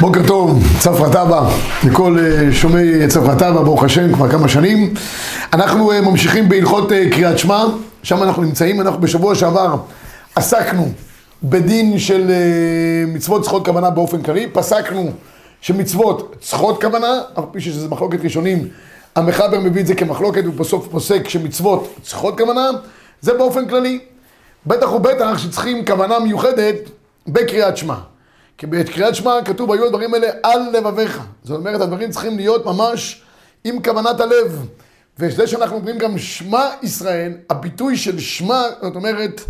בוקר טוב, צפרא טבא, לכל אה, שומעי צפרא טבא, ברוך השם, כבר כמה שנים. אנחנו אה, ממשיכים בהלכות אה, קריאת שמע, שם אנחנו נמצאים, אנחנו בשבוע שעבר עסקנו בדין של אה, מצוות צריכות כוונה באופן כללי, פסקנו שמצוות צריכות כוונה, אף פי שזה מחלוקת ראשונים, המחבר מביא את זה כמחלוקת ובסוף פוסק שמצוות צריכות כוונה, זה באופן כללי. בטח ובטח שצריכים כוונה מיוחדת בקריאת שמע. כי בקריאת שמע כתוב היו הדברים האלה על לבביך. זאת אומרת, הדברים צריכים להיות ממש עם כוונת הלב. וזה שאנחנו אומרים גם שמע ישראל, הביטוי של שמע, זאת אומרת,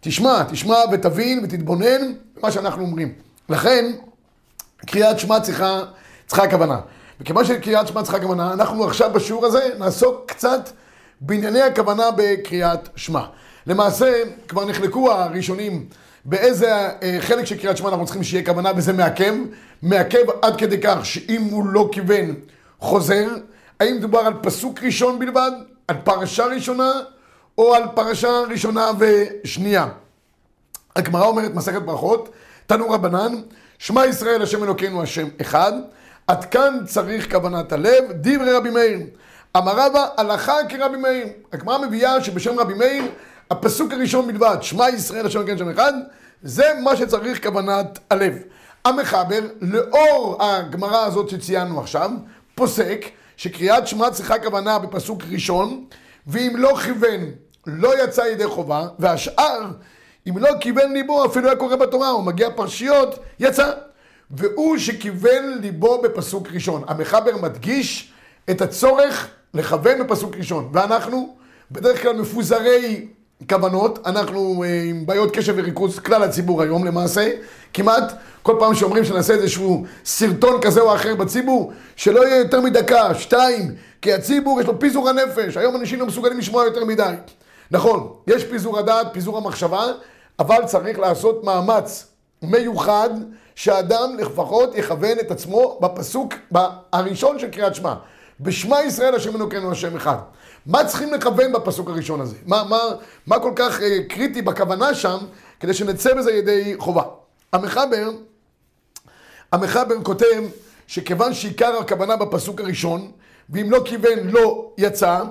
תשמע, תשמע ותבין ותתבונן במה שאנחנו אומרים. לכן, קריאת שמע צריכה, צריכה כוונה. וכיוון שקריאת שמע צריכה כוונה, אנחנו עכשיו בשיעור הזה נעסוק קצת בענייני הכוונה בקריאת שמע. למעשה, כבר נחלקו הראשונים באיזה אה, חלק של קריאת שמע אנחנו צריכים שיהיה כוונה, וזה מעכב. מעכב עד כדי כך שאם הוא לא כיוון, חוזר. האם מדובר על פסוק ראשון בלבד, על פרשה ראשונה, או על פרשה ראשונה ושנייה. הגמרא אומרת מסכת ברכות, תנו רבנן, שמע ישראל השם אלוקינו השם אחד, עד כאן צריך כוונת הלב, דברי רבי מאיר. אמר רבא, הלכה כרבי מאיר. הגמרא מביאה שבשם רבי מאיר, הפסוק הראשון בלבד, שמע ישראל השם אלוקינו השם אחד, זה מה שצריך כוונת הלב. המחבר, לאור הגמרא הזאת שציינו עכשיו, פוסק שקריאת שמע צריכה כוונה בפסוק ראשון, ואם לא כיוון, לא יצא ידי חובה, והשאר, אם לא כיוון ליבו, אפילו היה קורא בתורה, הוא מגיע פרשיות, יצא. והוא שכיוון ליבו בפסוק ראשון. המחבר מדגיש את הצורך לכוון בפסוק ראשון. ואנחנו, בדרך כלל מפוזרי כוונות, אנחנו אה, עם בעיות קשב וריכוז, כלל הציבור היום למעשה, כמעט כל פעם שאומרים שנעשה איזשהו סרטון כזה או אחר בציבור, שלא יהיה יותר מדקה, שתיים, כי הציבור יש לו פיזור הנפש, היום אנשים לא מסוגלים לשמוע יותר מדי. נכון, יש פיזור הדעת, פיזור המחשבה, אבל צריך לעשות מאמץ מיוחד שאדם לפחות יכוון את עצמו בפסוק הראשון של קריאת שמע. בשמע ישראל השם אלוקינו השם אחד. מה צריכים לכוון בפסוק הראשון הזה? מה, מה, מה כל כך אה, קריטי בכוונה שם, כדי שנצא בזה ידי חובה? המחבר, המחבר כותב שכיוון שעיקר הכוונה בפסוק הראשון, ואם לא כיוון לא יצא,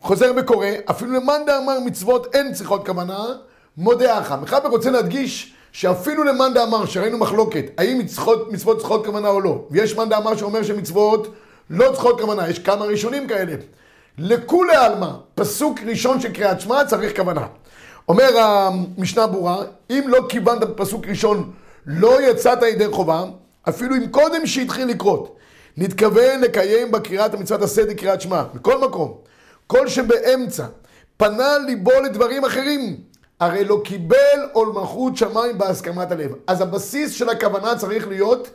חוזר וקורא, אפילו למאן דאמר מצוות אין צריכות כוונה, מודה אחא. המחבר רוצה להדגיש שאפילו למאן דאמר, שראינו מחלוקת, האם מצוות, מצוות צריכות כוונה או לא, ויש מאן דאמר שאומר שמצוות לא צריכות כוונה, יש כמה ראשונים כאלה. לכולי עלמא, פסוק ראשון של קריאת שמע צריך כוונה. אומר המשנה ברורה, אם לא כיוונת בפסוק ראשון, לא יצאת ידי חובה, אפילו אם קודם שהתחיל לקרות, נתכוון לקיים בקריאת המצוות הסדר קריאת שמע, בכל מקום, כל שבאמצע פנה ליבו לדברים אחרים, הרי לא קיבל עול מלכות שמיים בהסכמת הלב. אז הבסיס של הכוונה צריך להיות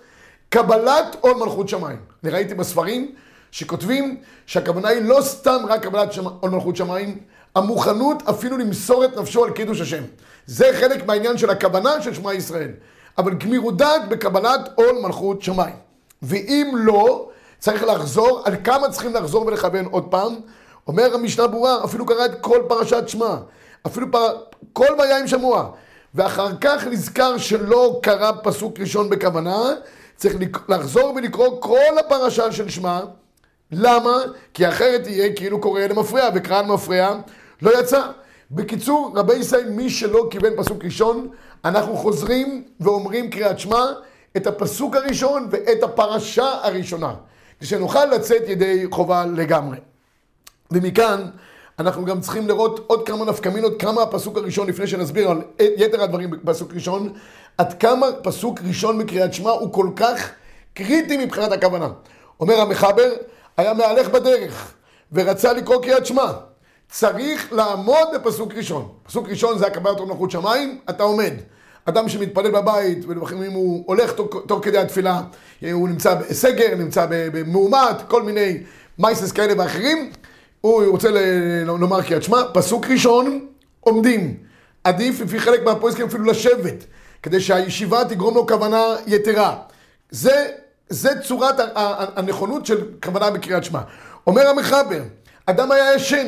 קבלת עול מלכות שמיים. אני ראיתי בספרים שכותבים שהכוונה היא לא סתם רק קבלת. עול מלכות שמיים, המוכנות אפילו למסור את נפשו על קידוש השם. זה חלק מהעניין של הכוונה של שמע ישראל. אבל גמירות דעת בקבלת עול מלכות שמיים. ואם לא, צריך לחזור, על כמה צריכים לחזור ולכוון עוד פעם? אומר המשנה ברורה, אפילו קרא את כל פרשת שמע. אפילו פר... כל ויעים שמוע. ואחר כך נזכר שלא קרא פסוק ראשון בכוונה, צריך לחזור ולקרוא כל הפרשה של שמע. למה? כי אחרת יהיה כאילו קורא למפרע, וקרא למפרע לא יצא. בקיצור, רבי ישראל, מי שלא כיוון פסוק ראשון, אנחנו חוזרים ואומרים קריאת שמע את הפסוק הראשון ואת הפרשה הראשונה, שנוכל לצאת ידי חובה לגמרי. ומכאן אנחנו גם צריכים לראות עוד כמה נפקמינות, כמה הפסוק הראשון, לפני שנסביר על יתר הדברים בפסוק ראשון, עד כמה פסוק ראשון בקריאת שמע הוא כל כך קריטי מבחינת הכוונה. אומר המחבר, היה מהלך בדרך ורצה לקרוא קריאת שמע. צריך לעמוד בפסוק ראשון. פסוק ראשון זה הקבלת מלכות שמיים, אתה עומד. אדם שמתפלל בבית, ולפעמים הוא הולך תוך, תוך כדי התפילה, הוא נמצא בסגר, נמצא במאומת, כל מיני מייסס כאלה ואחרים, הוא רוצה לומר קריאת שמע, פסוק ראשון, עומדים. עדיף לפי חלק מהפויסקים אפילו לשבת, כדי שהישיבה תגרום לו כוונה יתרה. זה, זה צורת הנכונות של כוונה בקריאת שמע. אומר המחבר, אדם היה ישן,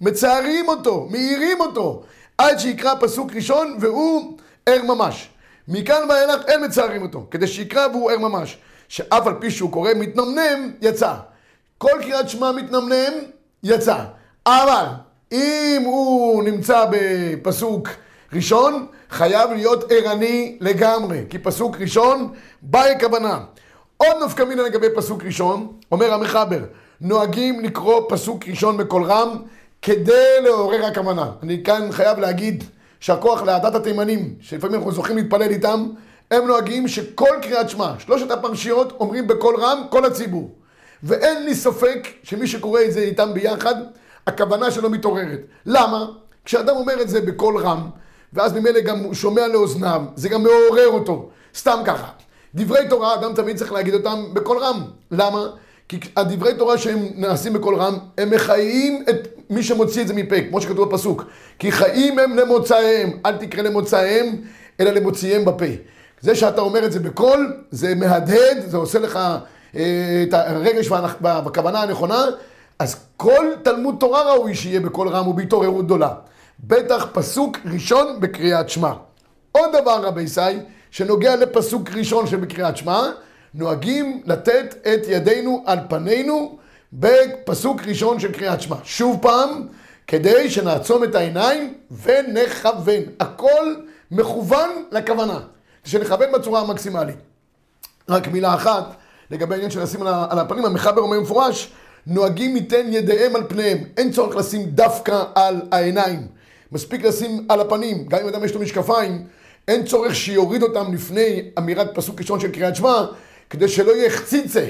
מצערים אותו, מאירים אותו, עד שיקרא פסוק ראשון והוא ער ממש. מכאן ואילך אין מצערים אותו, כדי שיקרא והוא ער ממש. שאף על פי שהוא קורא מתנמנם, יצא. כל קריאת שמע מתנמנם, יצא. אבל אם הוא נמצא בפסוק ראשון, חייב להיות ערני לגמרי, כי פסוק ראשון, באי כוונה. עוד נפקא מינה לגבי פסוק ראשון, אומר המחבר, נוהגים לקרוא פסוק ראשון בקול רם כדי לעורר הכוונה. אני כאן חייב להגיד שהכוח לעדת התימנים, שלפעמים אנחנו זוכים להתפלל איתם, הם נוהגים שכל קריאת שמע, שלושת הפרשיות אומרים בקול רם כל הציבור. ואין לי ספק שמי שקורא את זה איתם ביחד, הכוונה שלו מתעוררת. למה? כשאדם אומר את זה בקול רם, ואז ממילא גם הוא שומע לאוזניו, זה גם מעורר אותו. סתם ככה. דברי תורה, אדם תמיד צריך להגיד אותם בקול רם. למה? כי הדברי תורה שהם נעשים בקול רם, הם מחיים את מי שמוציא את זה מפה, כמו שכתוב בפסוק. כי חיים הם למוצאיהם, אל תקרא למוצאיהם, אלא למוציאיהם בפה. זה שאתה אומר את זה בקול, זה מהדהד, זה עושה לך את הרגש בכוונה הנכונה, אז כל תלמוד תורה ראוי שיהיה בקול רם ובהתעוררות גדולה. בטח פסוק ראשון בקריאת שמע. עוד דבר רבי ישי, שנוגע לפסוק ראשון שבקריאת שמע, נוהגים לתת את ידינו על פנינו בפסוק ראשון של קריאת שמע. שוב פעם, כדי שנעצום את העיניים ונכוון. הכל מכוון לכוונה. שנכוון בצורה המקסימלית. רק מילה אחת לגבי העניין של לשים על הפנים, המחבר אומר מפורש, נוהגים ייתן ידיהם על פניהם. אין צורך לשים דווקא על העיניים. מספיק לשים על הפנים. גם אם אדם יש לו משקפיים, אין צורך שיוריד אותם לפני אמירת פסוק ראשון של קריאת שמע, כדי שלא יהיה חציצה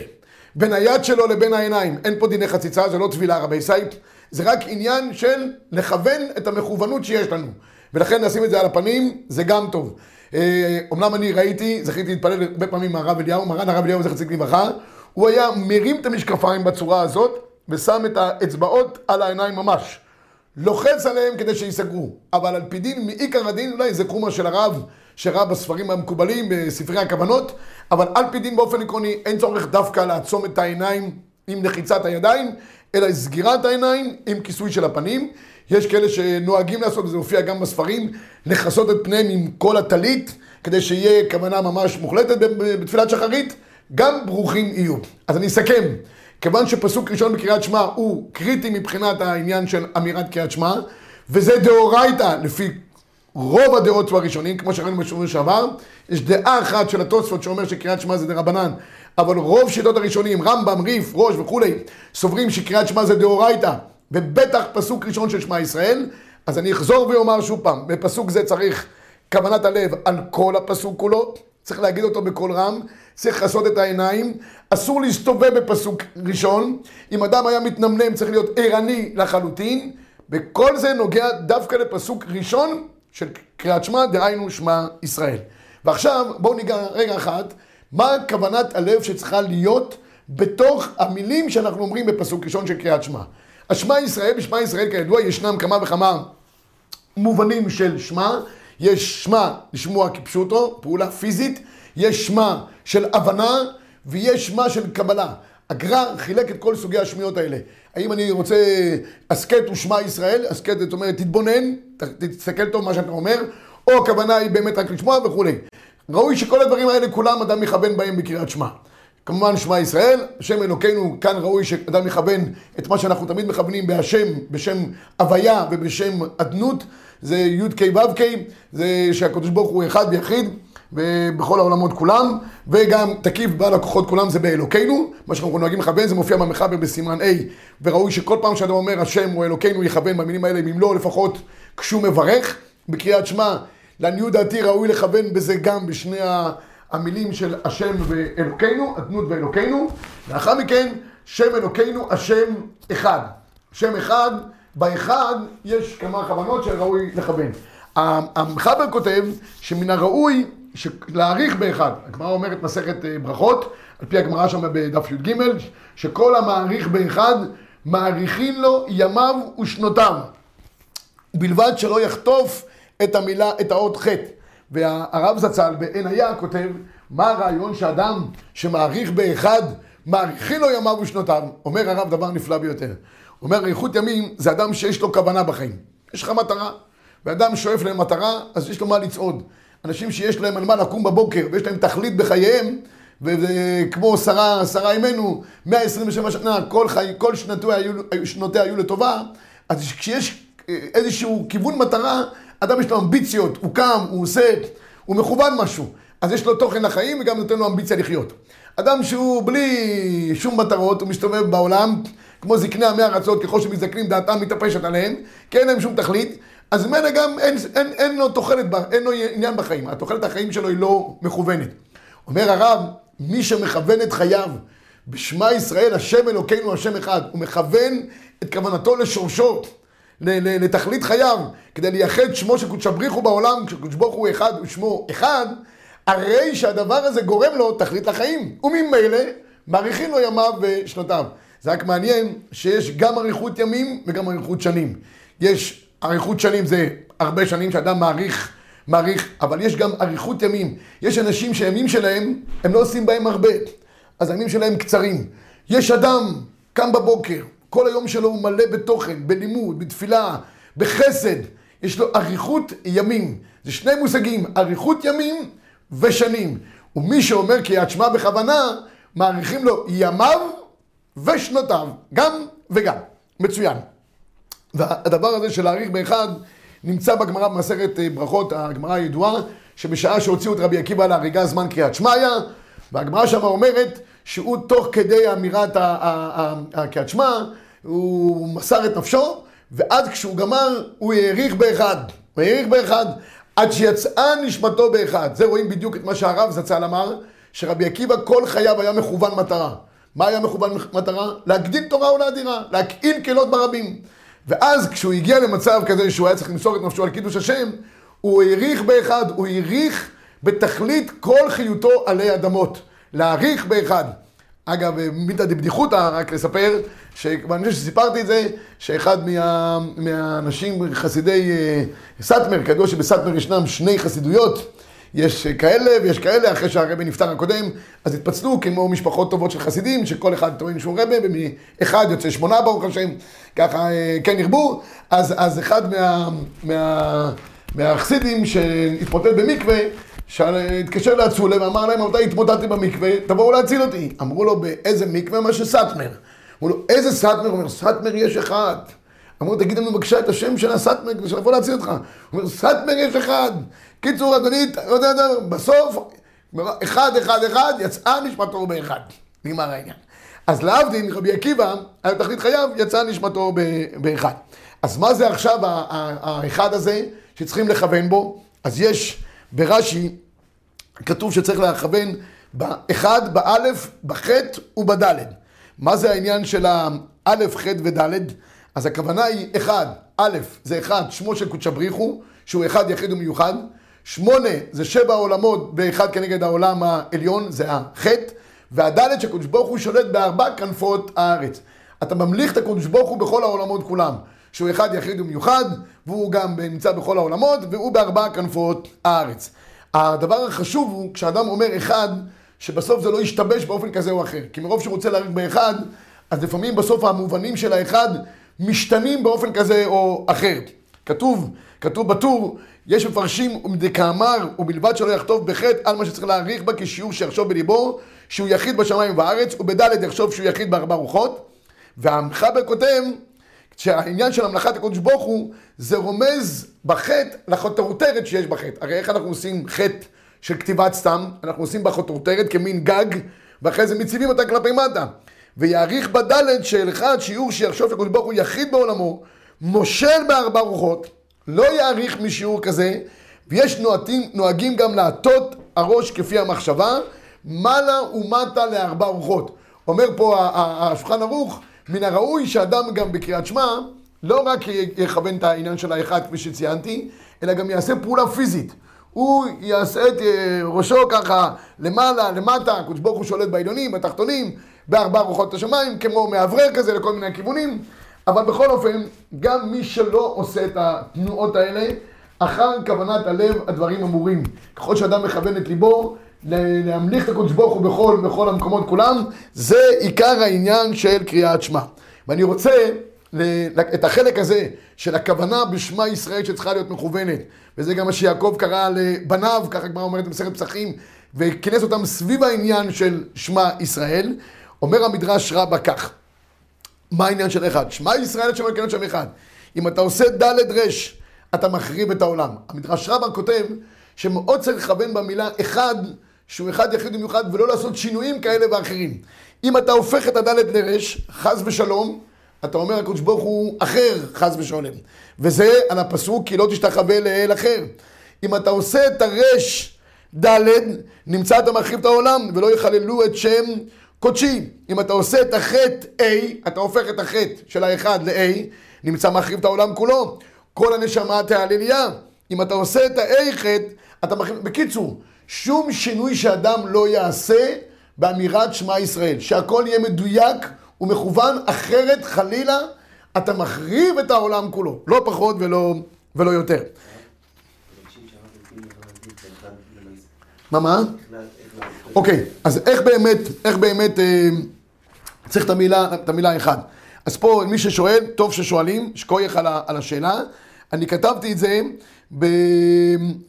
בין היד שלו לבין העיניים. אין פה דיני חציצה, זה לא טבילה רבי סייט, זה רק עניין של לכוון את המכוונות שיש לנו. ולכן לשים את זה על הפנים, זה גם טוב. אומנם אני ראיתי, זכיתי להתפלל הרבה פעמים מהרב אליהו, מרן הרב אליהו זכר צדיק לברכה, הוא היה מרים את המשקפיים בצורה הזאת, ושם את האצבעות על העיניים ממש. לוחץ עליהם כדי שייסגרו. אבל על פי דין, מעיקר הדין, אולי זה קרומה של הרב, שראה בספרים המקובלים, בספרי הכוונות, אבל על פי דין באופן עקרוני, אין צורך דווקא לעצום את העיניים עם לחיצת הידיים, אלא סגירת העיניים עם כיסוי של הפנים. יש כאלה שנוהגים לעשות, וזה מופיע גם בספרים, לכסות את פניהם עם כל הטלית, כדי שיהיה כוונה ממש מוחלטת בתפילת שחרית, גם ברוכים יהיו. אז אני אסכם. כיוון שפסוק ראשון בקריאת שמע הוא קריטי מבחינת העניין של אמירת קריאת שמע, וזה דאורייתא לפי רוב הדעות הראשונים, כמו שראינו בשבוע שעבר, יש דעה אחת של התוספות שאומר שקריאת שמע זה דרבנן, אבל רוב שיטות הראשונים, רמב"ם, ריף, ראש וכולי, סוברים שקריאת שמע זה דאורייתא, ובטח פסוק ראשון של שמע ישראל, אז אני אחזור ואומר שוב פעם, בפסוק זה צריך כוונת הלב על כל הפסוק כולו, צריך להגיד אותו בקול רם, צריך לעשות את העיניים, אסור להסתובב בפסוק ראשון, אם אדם היה מתנמנם צריך להיות ערני לחלוטין, וכל זה נוגע דווקא לפסוק ראשון של קריאת שמע, דהיינו שמע ישראל. ועכשיו בואו ניגע רגע אחת, מה כוונת הלב שצריכה להיות בתוך המילים שאנחנו אומרים בפסוק ראשון של קריאת שמע. השמע ישראל, בשמע ישראל כידוע ישנם כמה וכמה מובנים של שמע, יש שמע לשמוע כפשוטו, פעולה פיזית, יש שמע של הבנה ויש שמע של קבלה. הגר"א חילק את כל סוגי השמיעות האלה. האם אני רוצה הסכת ושמע ישראל, הסכת זאת אומרת תתבונן, תסתכל טוב מה שאתה אומר, או הכוונה היא באמת רק לשמוע וכולי. ראוי שכל הדברים האלה כולם אדם יכוון בהם בקריאת שמע. כמובן שמע ישראל, השם אלוקינו, כאן ראוי שאדם יכוון את מה שאנחנו תמיד מכוונים בהשם, בשם הוויה ובשם אדנות, זה י"ק ו"ק, זה שהקדוש ברוך הוא אחד ויחיד. בכל העולמות כולם, וגם תקיף בעל הכוחות כולם זה באלוקינו, מה שאנחנו נוהגים לכוון, זה מופיע במחבר בסימן A, וראוי שכל פעם שאדם אומר השם הוא אלוקינו יכוון במילים האלה, אם לא לפחות כשהוא מברך, בקריאת שמע, לעניות דעתי ראוי לכוון בזה גם בשני המילים של השם ואלוקינו, אדנות ואלוקינו, לאחר מכן שם אלוקינו השם אחד, שם אחד, באחד יש כמה כוונות שראוי לכוון. המחבר כותב שמן הראוי להעריך באחד. הגמרא אומרת מסכת אה, ברכות, על פי הגמרא שם בדף י"ג, שכל המעריך באחד, מעריכין לו ימיו ושנותיו. בלבד שלא יחטוף את המילה, את האות ח'. והרב זצ"ל בעין היה כותב, מה הרעיון שאדם שמעריך באחד, מעריכין לו ימיו ושנותיו. אומר הרב דבר נפלא ביותר. אומר אריכות ימים זה אדם שיש לו כוונה בחיים. יש לך מטרה, ואדם שואף למטרה, אז יש לו מה לצעוד. אנשים שיש להם על מה לקום בבוקר, ויש להם תכלית בחייהם, וכמו שרה, שרה אימנו, 127 שנה, כל, חי, כל שנותיה, היו, שנותיה היו לטובה, אז כשיש איזשהו כיוון מטרה, אדם יש לו אמביציות, הוא קם, הוא עושה, הוא מכוון משהו. אז יש לו תוכן לחיים וגם נותן לו אמביציה לחיות. אדם שהוא בלי שום מטרות, הוא מסתובב בעולם, כמו זקני עמי ארצות, ככל שמזדקנים דעתם מתאפשת עליהם, כי אין להם שום תכלית, אז ממילא גם אין, אין, אין לו תוחלת, אין לו עניין בחיים, התוחלת החיים שלו היא לא מכוונת. אומר הרב, מי שמכוון את חייו בשמע ישראל, השם אלוקינו, השם אחד, הוא מכוון את כוונתו לשורשו, לתכלית חייו, כדי לייחד שמו של קודש הבריחו בעולם, כשקודש ברוך הוא אחד ושמו אחד, הרי שהדבר הזה גורם לו תכלית לחיים, וממילא מאריכים לו ימיו ושנותיו. זה רק מעניין שיש גם אריכות ימים וגם אריכות שנים. יש אריכות שנים זה הרבה שנים שאדם מעריך, מעריך, אבל יש גם אריכות ימים. יש אנשים שהימים שלהם, הם לא עושים בהם הרבה, אז הימים שלהם קצרים. יש אדם, קם בבוקר, כל היום שלו הוא מלא בתוכן, בלימוד, בתפילה, בחסד. יש לו אריכות ימים. זה שני מושגים, אריכות ימים ושנים. ומי שאומר קריאת שמע בכוונה, מעריכים לו ימיו ושנותיו, גם וגם. מצוין. והדבר הזה של להאריך באחד נמצא בגמרא במסכת אה, ברכות, הגמרא הידועה, שבשעה שהוציאו את רבי עקיבא להריגה זמן קריאת שמע היה, והגמרא שם אומרת שהוא תוך כדי אמירת הקריאת שמע, הוא מסר את נפשו, ואז כשהוא גמר, הוא האריך באחד. הוא האריך באחד, עד שיצאה נשמתו באחד. זה רואים בדיוק את מה שהרב זצ"ל אמר, שרבי עקיבא כל חייו היה מכוון מטרה. מה היה מכוון מטרה? להגדיל תורה ולאדירה, להקהיל קהילות ברבים. ואז כשהוא הגיע למצב כזה שהוא היה צריך למסור את נפשו על קידוש השם, הוא האריך באחד, הוא האריך בתכלית כל חיותו עלי אדמות. להאריך באחד. אגב, מיתא דבדיחותא, רק לספר, ואני חושב שסיפרתי את זה, שאחד מה, מהאנשים, חסידי אה, סאטמר, כידוע שבסאטמר ישנם שני חסידויות, יש כאלה ויש כאלה, אחרי שהרבי נפטר הקודם, אז התפצלו כמו משפחות טובות של חסידים, שכל אחד טוען שהוא רבי, ומאחד יוצא שמונה ברוך השם, ככה אה, כן ירבו, אז, אז אחד מה, מה, מהחסידים שהתמוטט במקווה, שהתקשר לאצולה ואמר להם, רבותיי, התמוטטתי במקווה, תבואו להציל אותי. אמרו לו, באיזה מקווה? מה שסאטמר. אמרו לו, איזה סאטמר? הוא אומר, סאטמר יש אחד. אמרו, תגיד לנו בבקשה את השם של הסאטמר כדי שנבוא להציל אותך. הוא אומר, סאטמר יש אחד. קיצור, אדוני, בסוף, אחד, אחד, אחד, יצאה נשמתו באחד. נגמר העניין. אז להבדיל, רבי עקיבא, היה תכלית חייו, יצאה נשמתו באחד. אז מה זה עכשיו האחד הזה שצריכים לכוון בו? אז יש ברש"י, כתוב שצריך לכוון באחד, באלף, בחטא ובדלת. מה זה העניין של האלף, חטא ודלת? אז הכוונה היא אחד, א', זה אחד, שמו של קודשא בריחו, שהוא אחד יחיד ומיוחד. שמונה זה שבע עולמות באחד כנגד העולם העליון, זה החטא. והדלת שקודש ברוך הוא שולט בארבע כנפות הארץ. אתה ממליך את הקודש ברוך הוא בכל העולמות כולם. שהוא אחד יחיד ומיוחד, והוא גם נמצא בכל העולמות, והוא בארבע כנפות הארץ. הדבר החשוב הוא, כשאדם אומר אחד, שבסוף זה לא ישתבש באופן כזה או אחר. כי מרוב שהוא רוצה באחד, אז לפעמים בסוף המובנים של האחד משתנים באופן כזה או אחר. כתוב, כתוב בטור, יש מפרשים דקאמר ובלבד שלא יכתוב בחטא על מה שצריך להעריך בה כשיעור שיחשוב בליבו שהוא יחיד בשמיים ובארץ ובדלת יחשוב שהוא יחיד בארבע רוחות והמחבר כותב שהעניין של המלאכת הקודש ברוך הוא זה רומז בחטא לחוטרותרת שיש בחטא. הרי איך אנחנו עושים חטא של כתיבת סתם? אנחנו עושים בחוטרותרת כמין גג ואחרי זה מציבים אותה כלפי מטה. ויעריך בדלת של אחד שיעור שיחשוב לקדוש ברוך הוא יחיד בעולמו, מושל בארבע רוחות, לא יעריך משיעור כזה, ויש נוהגים, נוהגים גם להטות הראש כפי המחשבה, מעלה ומטה לארבע רוחות. אומר פה השולחן ערוך, מן הראוי שאדם גם בקריאת שמע, לא רק יכוון את העניין של האחד כפי שציינתי, אלא גם יעשה פעולה פיזית. הוא יעשה את אה, ראשו ככה למעלה, למטה, הקדוש ברוך הוא שולט בעליונים, בתחתונים, בארבע רוחות השמיים, כמו מאוורר כזה לכל מיני כיוונים, אבל בכל אופן, גם מי שלא עושה את התנועות האלה, אחר כוונת הלב הדברים אמורים. ככל שאדם מכוון את ליבו, להמליך את הקדוש ברוך הוא בכל, בכל המקומות כולם, זה עיקר העניין של קריאת שמע. ואני רוצה את החלק הזה של הכוונה בשמע ישראל שצריכה להיות מכוונת, וזה גם מה שיעקב קרא לבניו, ככה הגמרא אומרת במסכת פסחים, וכינס אותם סביב העניין של שמע ישראל, אומר המדרש רבה כך, מה העניין של אחד? שמע ישראל שמע כן שם אחד. אם אתה עושה ד' ר', אתה מחריב את העולם. המדרש רבה כותב שמאוד צריך לכוון במילה אחד, שהוא אחד יחיד במיוחד, ולא לעשות שינויים כאלה ואחרים. אם אתה הופך את הד' לרש, חס ושלום, אתה אומר הקדוש ברוך הוא אחר, חס ושלום. וזה על הפסוק, כי לא תשתחווה לאל אחר. אם אתה עושה את הרש ד', נמצא אתה מחריב את העולם, ולא יחללו את שם קודשי. אם אתה עושה את החטא A, אתה הופך את החטא של האחד ל-A, נמצא מחריב את העולם כולו. כל הנשמה תהלליה. אם אתה עושה את ה-A חטא, אתה מחריב... בקיצור, שום שינוי שאדם לא יעשה באמירת שמע ישראל. שהכל יהיה מדויק ומכוון, אחרת חלילה אתה מחריב את העולם כולו. לא פחות ולא, ולא יותר. מה, מה? אוקיי, אז איך באמת, איך באמת אה, צריך את המילה, את המילה אחד. אז פה מי ששואל, טוב ששואלים, שכוייך על, על השאלה. אני כתבתי את זה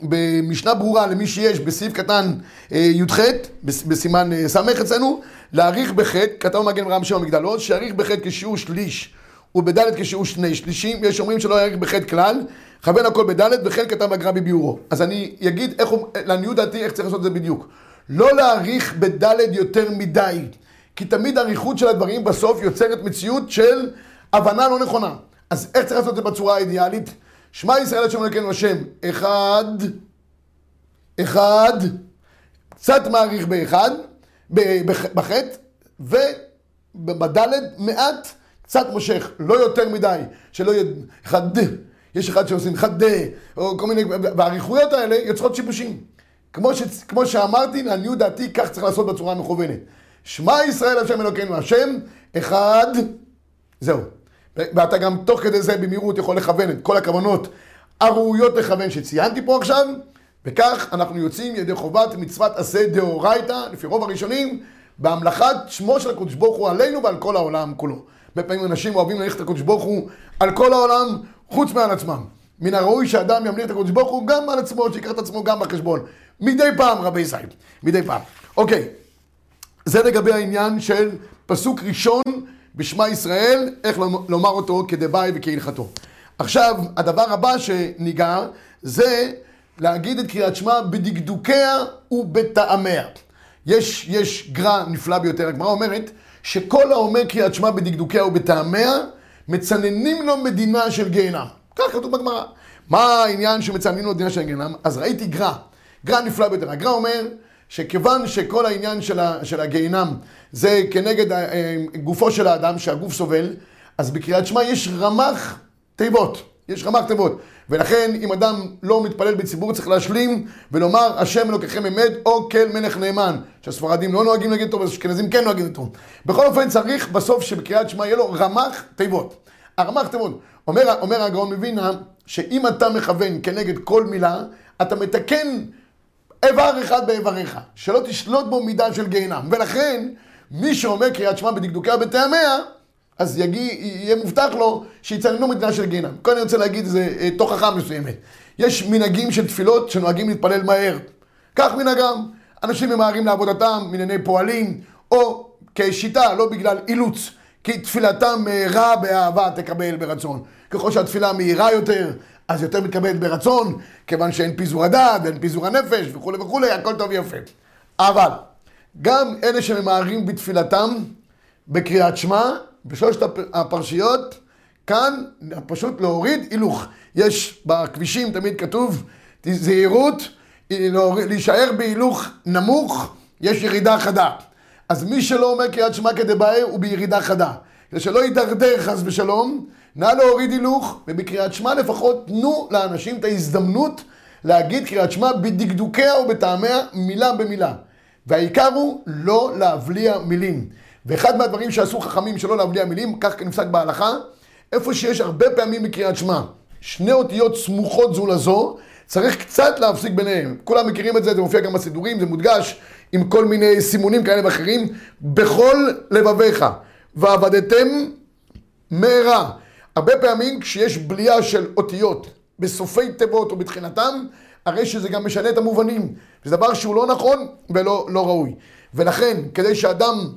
במשנה ברורה למי שיש בסעיף קטן אה, י"ח, בסימן אה, ס' אצלנו, להעריך בח', כתב מגן רם שם המגדלות, שיעריך בח' כשיעור שליש ובד' כשיעור שני שלישים, יש אומרים שלא יעריך בח' כלל, כוון הכל בד' וכן כתב הגר"א בביאורו. אז אני אגיד איך, לעניות דעתי איך צריך לעשות את זה בדיוק. לא להעריך בד' יותר מדי, כי תמיד האריכות של הדברים בסוף יוצרת מציאות של הבנה לא נכונה. אז איך צריך לעשות את זה בצורה האידיאלית? שמע ישראל השם אלוקינו השם, אחד, אחד, קצת מעריך באחד, בחטא, ובדלת מעט, קצת מושך, לא יותר מדי, שלא יהיה אחד, יש אחד שעושים אחד, או כל מיני, והאריכויות האלה יוצרות שיבושים. כמו, ש, כמו שאמרתי, לעניות דעתי, כך צריך לעשות בצורה המכוונת. שמע ישראל השם אלוקינו השם, אחד, זהו. ואתה גם תוך כדי זה במהירות יכול לכוון את כל הכוונות הראויות לכוון שציינתי פה עכשיו, וכך אנחנו יוצאים ידי חובת מצוות עשה דאורייתא, לפי רוב הראשונים, בהמלכת שמו של הקדוש ברוך הוא עלינו ועל כל העולם כולו. הרבה פעמים אנשים אוהבים ללכת לקדוש ברוך הוא על כל העולם, חוץ מעל עצמם. מן הראוי שאדם ימליך את הקדוש ברוך הוא גם על עצמו, שיקח את עצמו גם בחשבון. מדי פעם, רבי ישראל. מדי פעם. אוקיי, זה לגבי העניין של פסוק ראשון בשמע ישראל, איך לומר אותו כדבעי וכהלכתו. עכשיו, הדבר הבא שניגע זה להגיד את קריאת שמע בדקדוקיה ובטעמיה. יש, יש גרע נפלא ביותר, הגמרא אומרת שכל האומר קריאת שמע בדקדוקיה ובטעמיה, מצננים לו מדינה של גיהנם. כך כתוב בגמרא. מה העניין שמצננים לו מדינה של גיהנם? אז ראיתי גרע, גרע נפלא ביותר. הגרע אומר שכיוון שכל העניין של, של הגיהינם זה כנגד אה, גופו של האדם, שהגוף סובל, אז בקריאת שמע יש רמ"ח תיבות, יש רמ"ח תיבות. ולכן אם אדם לא מתפלל בציבור צריך להשלים ולומר השם אלוקיכם אמת או כל מלך נאמן. שהספרדים לא נוהגים להגיד אותו, והאשכנזים כן נוהגים אותו. בכל אופן צריך בסוף שבקריאת שמע יהיה לו רמ"ח תיבות. הרמ"ח תיבות. אומר, אומר הגאון מווינה שאם אתה מכוון כנגד כל מילה, אתה מתקן איבר אחד באיבריך, שלא תשלוט בו מידה של גיהנם. ולכן, מי שאומר קריאת שמע בדקדוקיה בטעמיה, אז יגיע, יהיה מובטח לו שיצננו מדינה של גיהנם. כאן אני רוצה להגיד איזה אה, תוכחה מסוימת. יש מנהגים של תפילות שנוהגים להתפלל מהר. כך מנהגם. אנשים ממהרים לעבודתם, מענייני פועלים, או כשיטה, לא בגלל אילוץ. כי תפילתם מהירה באהבה תקבל ברצון. ככל שהתפילה מהירה יותר, אז יותר מתקבלת ברצון, כיוון שאין פיזור הדעת ואין פיזור הנפש וכולי וכולי, הכל טוב ויפה. אבל, גם אלה שממהרים בתפילתם, בקריאת שמע, בשלושת הפרשיות, כאן פשוט להוריד הילוך. יש בכבישים תמיד כתוב זהירות, להישאר בהילוך נמוך, יש ירידה חדה. אז מי שלא אומר קריאת שמע כדבעי הוא בירידה חדה. כדי שלא יידרדר חס ושלום, נא להוריד הילוך, ובקריאת שמע לפחות תנו לאנשים את ההזדמנות להגיד קריאת שמע בדקדוקיה ובטעמיה, מילה במילה. והעיקר הוא לא להבליע מילים. ואחד מהדברים שעשו חכמים שלא להבליע מילים, כך נפסק בהלכה, איפה שיש הרבה פעמים בקריאת שמע, שני אותיות סמוכות זו לזו, צריך קצת להפסיק ביניהם. כולם מכירים את זה, זה מופיע גם בסידורים, זה מודגש עם כל מיני סימונים כאלה ואחרים. בכל לבביך, ועבדתם מהרה הרבה פעמים כשיש בליעה של אותיות בסופי תיבות או בתחילתם, הרי שזה גם משנה את המובנים. זה דבר שהוא לא נכון ולא לא ראוי. ולכן, כדי שאדם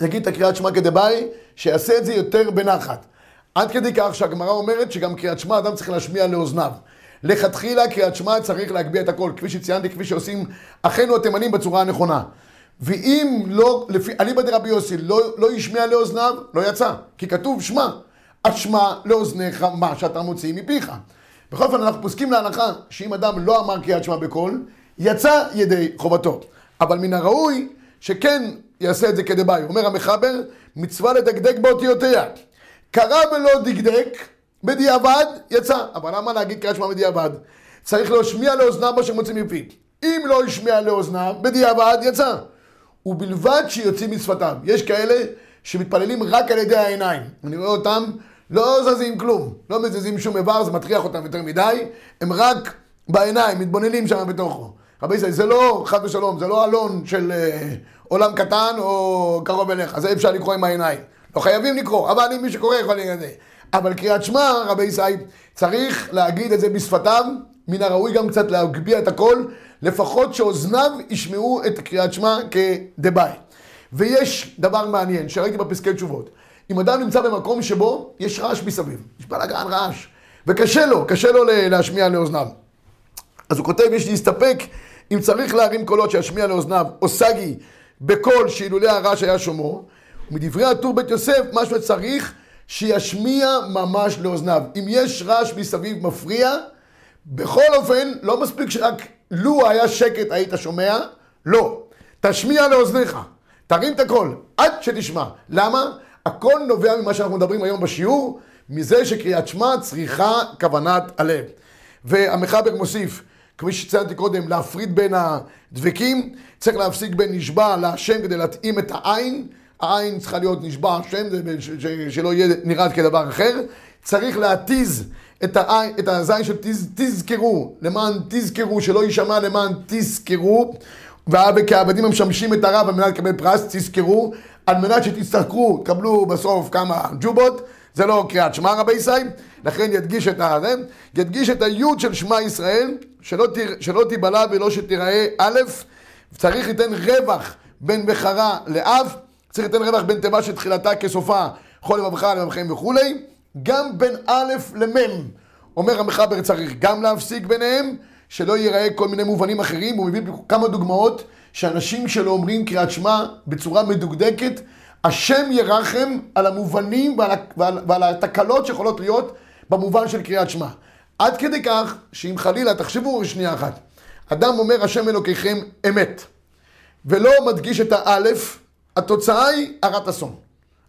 יגיד את הקריאת שמע כדבעי, שיעשה את זה יותר בנחת. עד כדי כך שהגמרא אומרת שגם קריאת שמע אדם צריך להשמיע לאוזניו. לכתחילה קריאת שמע צריך להגביה את הכל, כפי שציינתי, כפי שעושים אחינו התימנים בצורה הנכונה. ואם לא, לפי, אליבא דרבי יוסי, לא, לא ישמיע לאוזניו, לא יצא. כי כתוב שמע, אשמע לאוזניך מה שאתה מוציא מפיך. בכל אופן אנחנו פוסקים להנחה שאם אדם לא אמר קריאת שמע בקול, יצא ידי חובתו. אבל מן הראוי שכן יעשה את זה כדבעי. אומר המחבר, מצווה לדקדק באותיותיה. קרא ולא דקדק, בדיעבד יצא. אבל למה להגיד קריאת שמע בדיעבד? צריך להשמיע לאוזניו מה שמוציא מפיו. אם לא השמיע לאוזניו, בדיעבד יצא. ובלבד שיוצאים משפתיו. יש כאלה שמתפללים רק על ידי העיניים. אני רואה אותם, לא זזים כלום, לא מזיזים שום איבר, זה מטריח אותם יותר מדי, הם רק בעיניים, מתבוננים שם בתוכו. רבי ישראל, זה לא, חד ושלום, זה לא אלון של אה, עולם קטן או קרוב אליך, זה אפשר לקרוא עם העיניים. לא חייבים לקרוא, אבל מי שקורא יכול להגיד את זה. אבל קריאת שמע, רבי ישראל, צריך להגיד את זה בשפתיו, מן הראוי גם קצת להגביה את הכל, לפחות שאוזניו ישמעו את קריאת שמע כדבעי. ויש דבר מעניין שראיתי בפסקי תשובות. אם אדם נמצא במקום שבו יש רעש מסביב, יש בלאגן רעש, וקשה לו, קשה לו להשמיע לאוזניו. אז הוא כותב, יש להסתפק אם צריך להרים קולות שישמיע לאוזניו, או סגי בקול שאילולי הרעש היה שומעו, ומדברי הטור בית יוסף, מה שצריך שישמיע ממש לאוזניו. אם יש רעש מסביב מפריע, בכל אופן, לא מספיק שרק לו היה שקט היית שומע, לא. תשמיע לאוזניך, תרים את הקול, עד שתשמע. למה? הכל נובע ממה שאנחנו מדברים היום בשיעור, מזה שקריאת שמע צריכה כוונת הלב. והמחבר מוסיף, כפי שציינתי קודם, להפריד בין הדבקים, צריך להפסיק בין נשבע להשם כדי להתאים את העין, העין צריכה להיות נשבע השם, שלא יהיה נראה כדבר אחר, צריך להתיז את, העין, את הזין של תז, תזכרו, למען תזכרו, שלא יישמע למען תזכרו, וכעבדים המשמשים את הרב על מנת לקבל פרס, תזכרו, על מנת שתצטרכו, תקבלו בסוף כמה ג'ובות, זה לא קריאת שמע רבי ישראל, לכן ידגיש את ה... ידגיש את היוד של שמע ישראל, שלא, תיר, שלא תיבלע ולא שתיראה א', צריך לתת רווח בין בחרה לאב, צריך לתת רווח בין תיבה שתחילתה כסופה, חול לבבך לבבכם וכולי, גם בין א' למ', אומר המחבר צריך גם להפסיק ביניהם, שלא ייראה כל מיני מובנים אחרים, הוא מביא כמה דוגמאות שאנשים שלא אומרים קריאת שמע בצורה מדוקדקת, השם ירחם על המובנים ועל, ועל, ועל התקלות שיכולות להיות במובן של קריאת שמע. עד כדי כך, שאם חלילה, תחשבו שנייה אחת, אדם אומר השם אלוקיכם אמת, ולא מדגיש את האלף, התוצאה היא הרת אסון.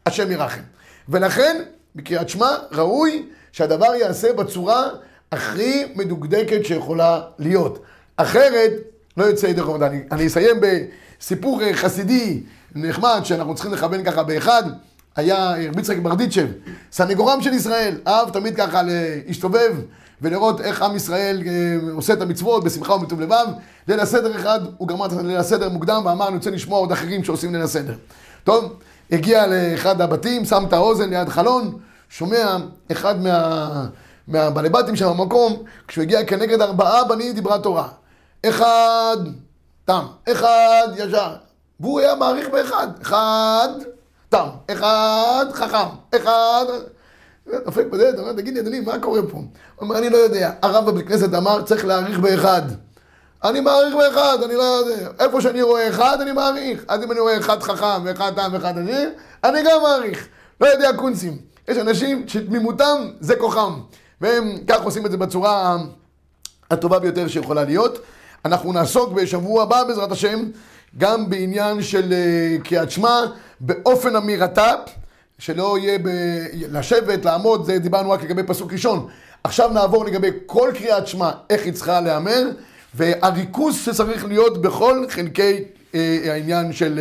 השם ירחם. ולכן, בקריאת שמע, ראוי שהדבר ייעשה בצורה הכי מדוקדקת שיכולה להיות. אחרת, לא יוצא ידי חובתה. אני, אני אסיים בסיפור חסידי נחמד, שאנחנו צריכים לכוון ככה באחד. היה רבי יצחק ברדיצ'ב, סנגורם של ישראל, אהב תמיד ככה להסתובב ולראות איך עם ישראל אה, עושה את המצוות בשמחה ובטוב לבב. ליל הסדר אחד, הוא גמר את ליל הסדר מוקדם ואמר, אני רוצה לשמוע עוד אחרים שעושים ליל הסדר. טוב, הגיע לאחד הבתים, שם את האוזן ליד חלון, שומע אחד מה... מהבעלי בתים שם במקום, כשהוא הגיע כנגד ארבעה בנים דיברה תורה. אחד, תם, אחד, ישר. והוא היה מעריך באחד. אחד, תם, אחד, חכם, אחד... דופק בדלת, אומר, תגיד לי, אדוני, מה קורה פה? הוא אומר, אני לא יודע. הרב בבית כנסת אמר, צריך להעריך באחד. אני מעריך באחד, אני לא יודע. איפה שאני רואה אחד, אני מעריך. אז אם אני רואה אחד חכם ואחד תם ואחד עשיר, אני גם מעריך. לא יודע קונצים. יש אנשים שתמימותם זה כוחם. והם כך עושים את זה בצורה הטובה ביותר שיכולה להיות. אנחנו נעסוק בשבוע הבא בעזרת השם גם בעניין של אה, קריאת שמע באופן אמירתה, שלא יהיה ב... לשבת, לעמוד, זה דיברנו רק לגבי פסוק ראשון. עכשיו נעבור לגבי כל קריאת שמע, איך היא צריכה להיאמר, והריכוז שצריך להיות בכל חלקי אה, העניין של,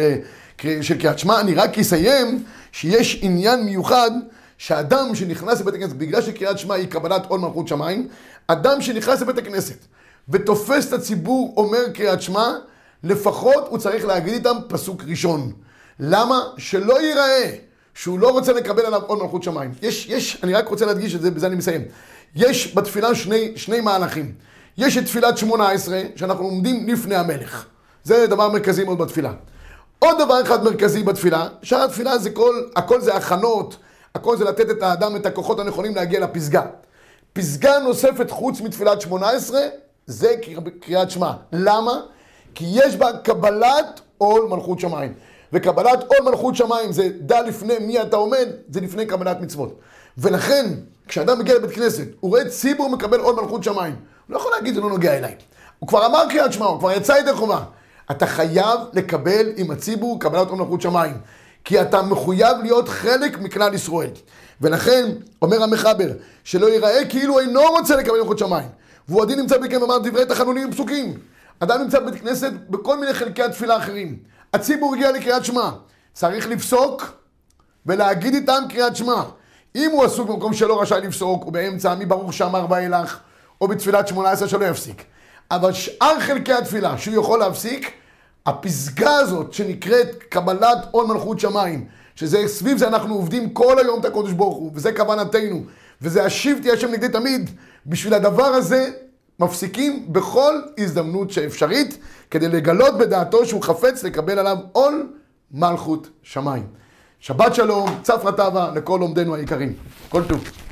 אה, של קריאת שמע. אני רק אסיים שיש עניין מיוחד שאדם שנכנס לבית הכנסת, בגלל שקריאת שמע היא קבלת עול מלכות שמיים, אדם שנכנס לבית הכנסת ותופס את הציבור אומר קריאת שמע, לפחות הוא צריך להגיד איתם פסוק ראשון. למה? שלא ייראה שהוא לא רוצה לקבל עליו עול מלכות שמיים. יש, יש, אני רק רוצה להדגיש את זה, בזה אני מסיים. יש בתפילה שני, שני מהלכים. יש את תפילת שמונה עשרה, שאנחנו עומדים לפני המלך. זה דבר מרכזי מאוד בתפילה. עוד דבר אחד מרכזי בתפילה, שאר התפילה זה כל, הכל זה הכנות, הכל זה לתת את האדם את הכוחות הנכונים להגיע לפסגה. פסגה נוספת חוץ מתפילת שמונה עשרה, זה קריאת שמע. למה? כי יש בה קבלת עול מלכות שמיים. וקבלת עול מלכות שמיים זה דע לפני מי אתה עומד, זה לפני קבלת מצוות. ולכן, כשאדם מגיע לבית כנסת, הוא רואה ציבור מקבל עול מלכות שמיים. הוא לא יכול להגיד, זה לא נוגע אליי. הוא כבר אמר קריאת שמע, הוא כבר יצא ידי חובה. אתה חייב לקבל עם הציבור קבלת עול מלכות שמיים. כי אתה מחויב להיות חלק מכלל ישראל. ולכן, אומר המחבר, שלא ייראה כאילו אינו רוצה לקבל מלכות שמיים. והוא עדין נמצא בכם ואמר דברי תחנונים פסוקים. אדם נמצא בבית כנסת בכל מיני חלקי התפילה האחרים. הציבור הגיע לקריאת שמע. צריך לפסוק ולהגיד איתם קריאת שמע. אם הוא עסוק במקום שלא רשאי לפסוק, או באמצע מי ברוך שאמר ואילך, או בתפילת שמונה עשרה שלא יפסיק. אבל שאר חלקי התפילה שהוא יכול להפסיק, הפסגה הזאת שנקראת קבלת עול מלכות שמיים, שזה סביב זה אנחנו עובדים כל היום את הקודש ברוך הוא, וזה כוונתנו, וזה השיב תהיה שם נגדי תמיד, בשביל הדבר הזה מפסיקים בכל הזדמנות שאפשרית, כדי לגלות בדעתו שהוא חפץ לקבל עליו עול מלכות שמיים. שבת שלום, צפרא טבא לכל לומדינו היקרים. כל טוב.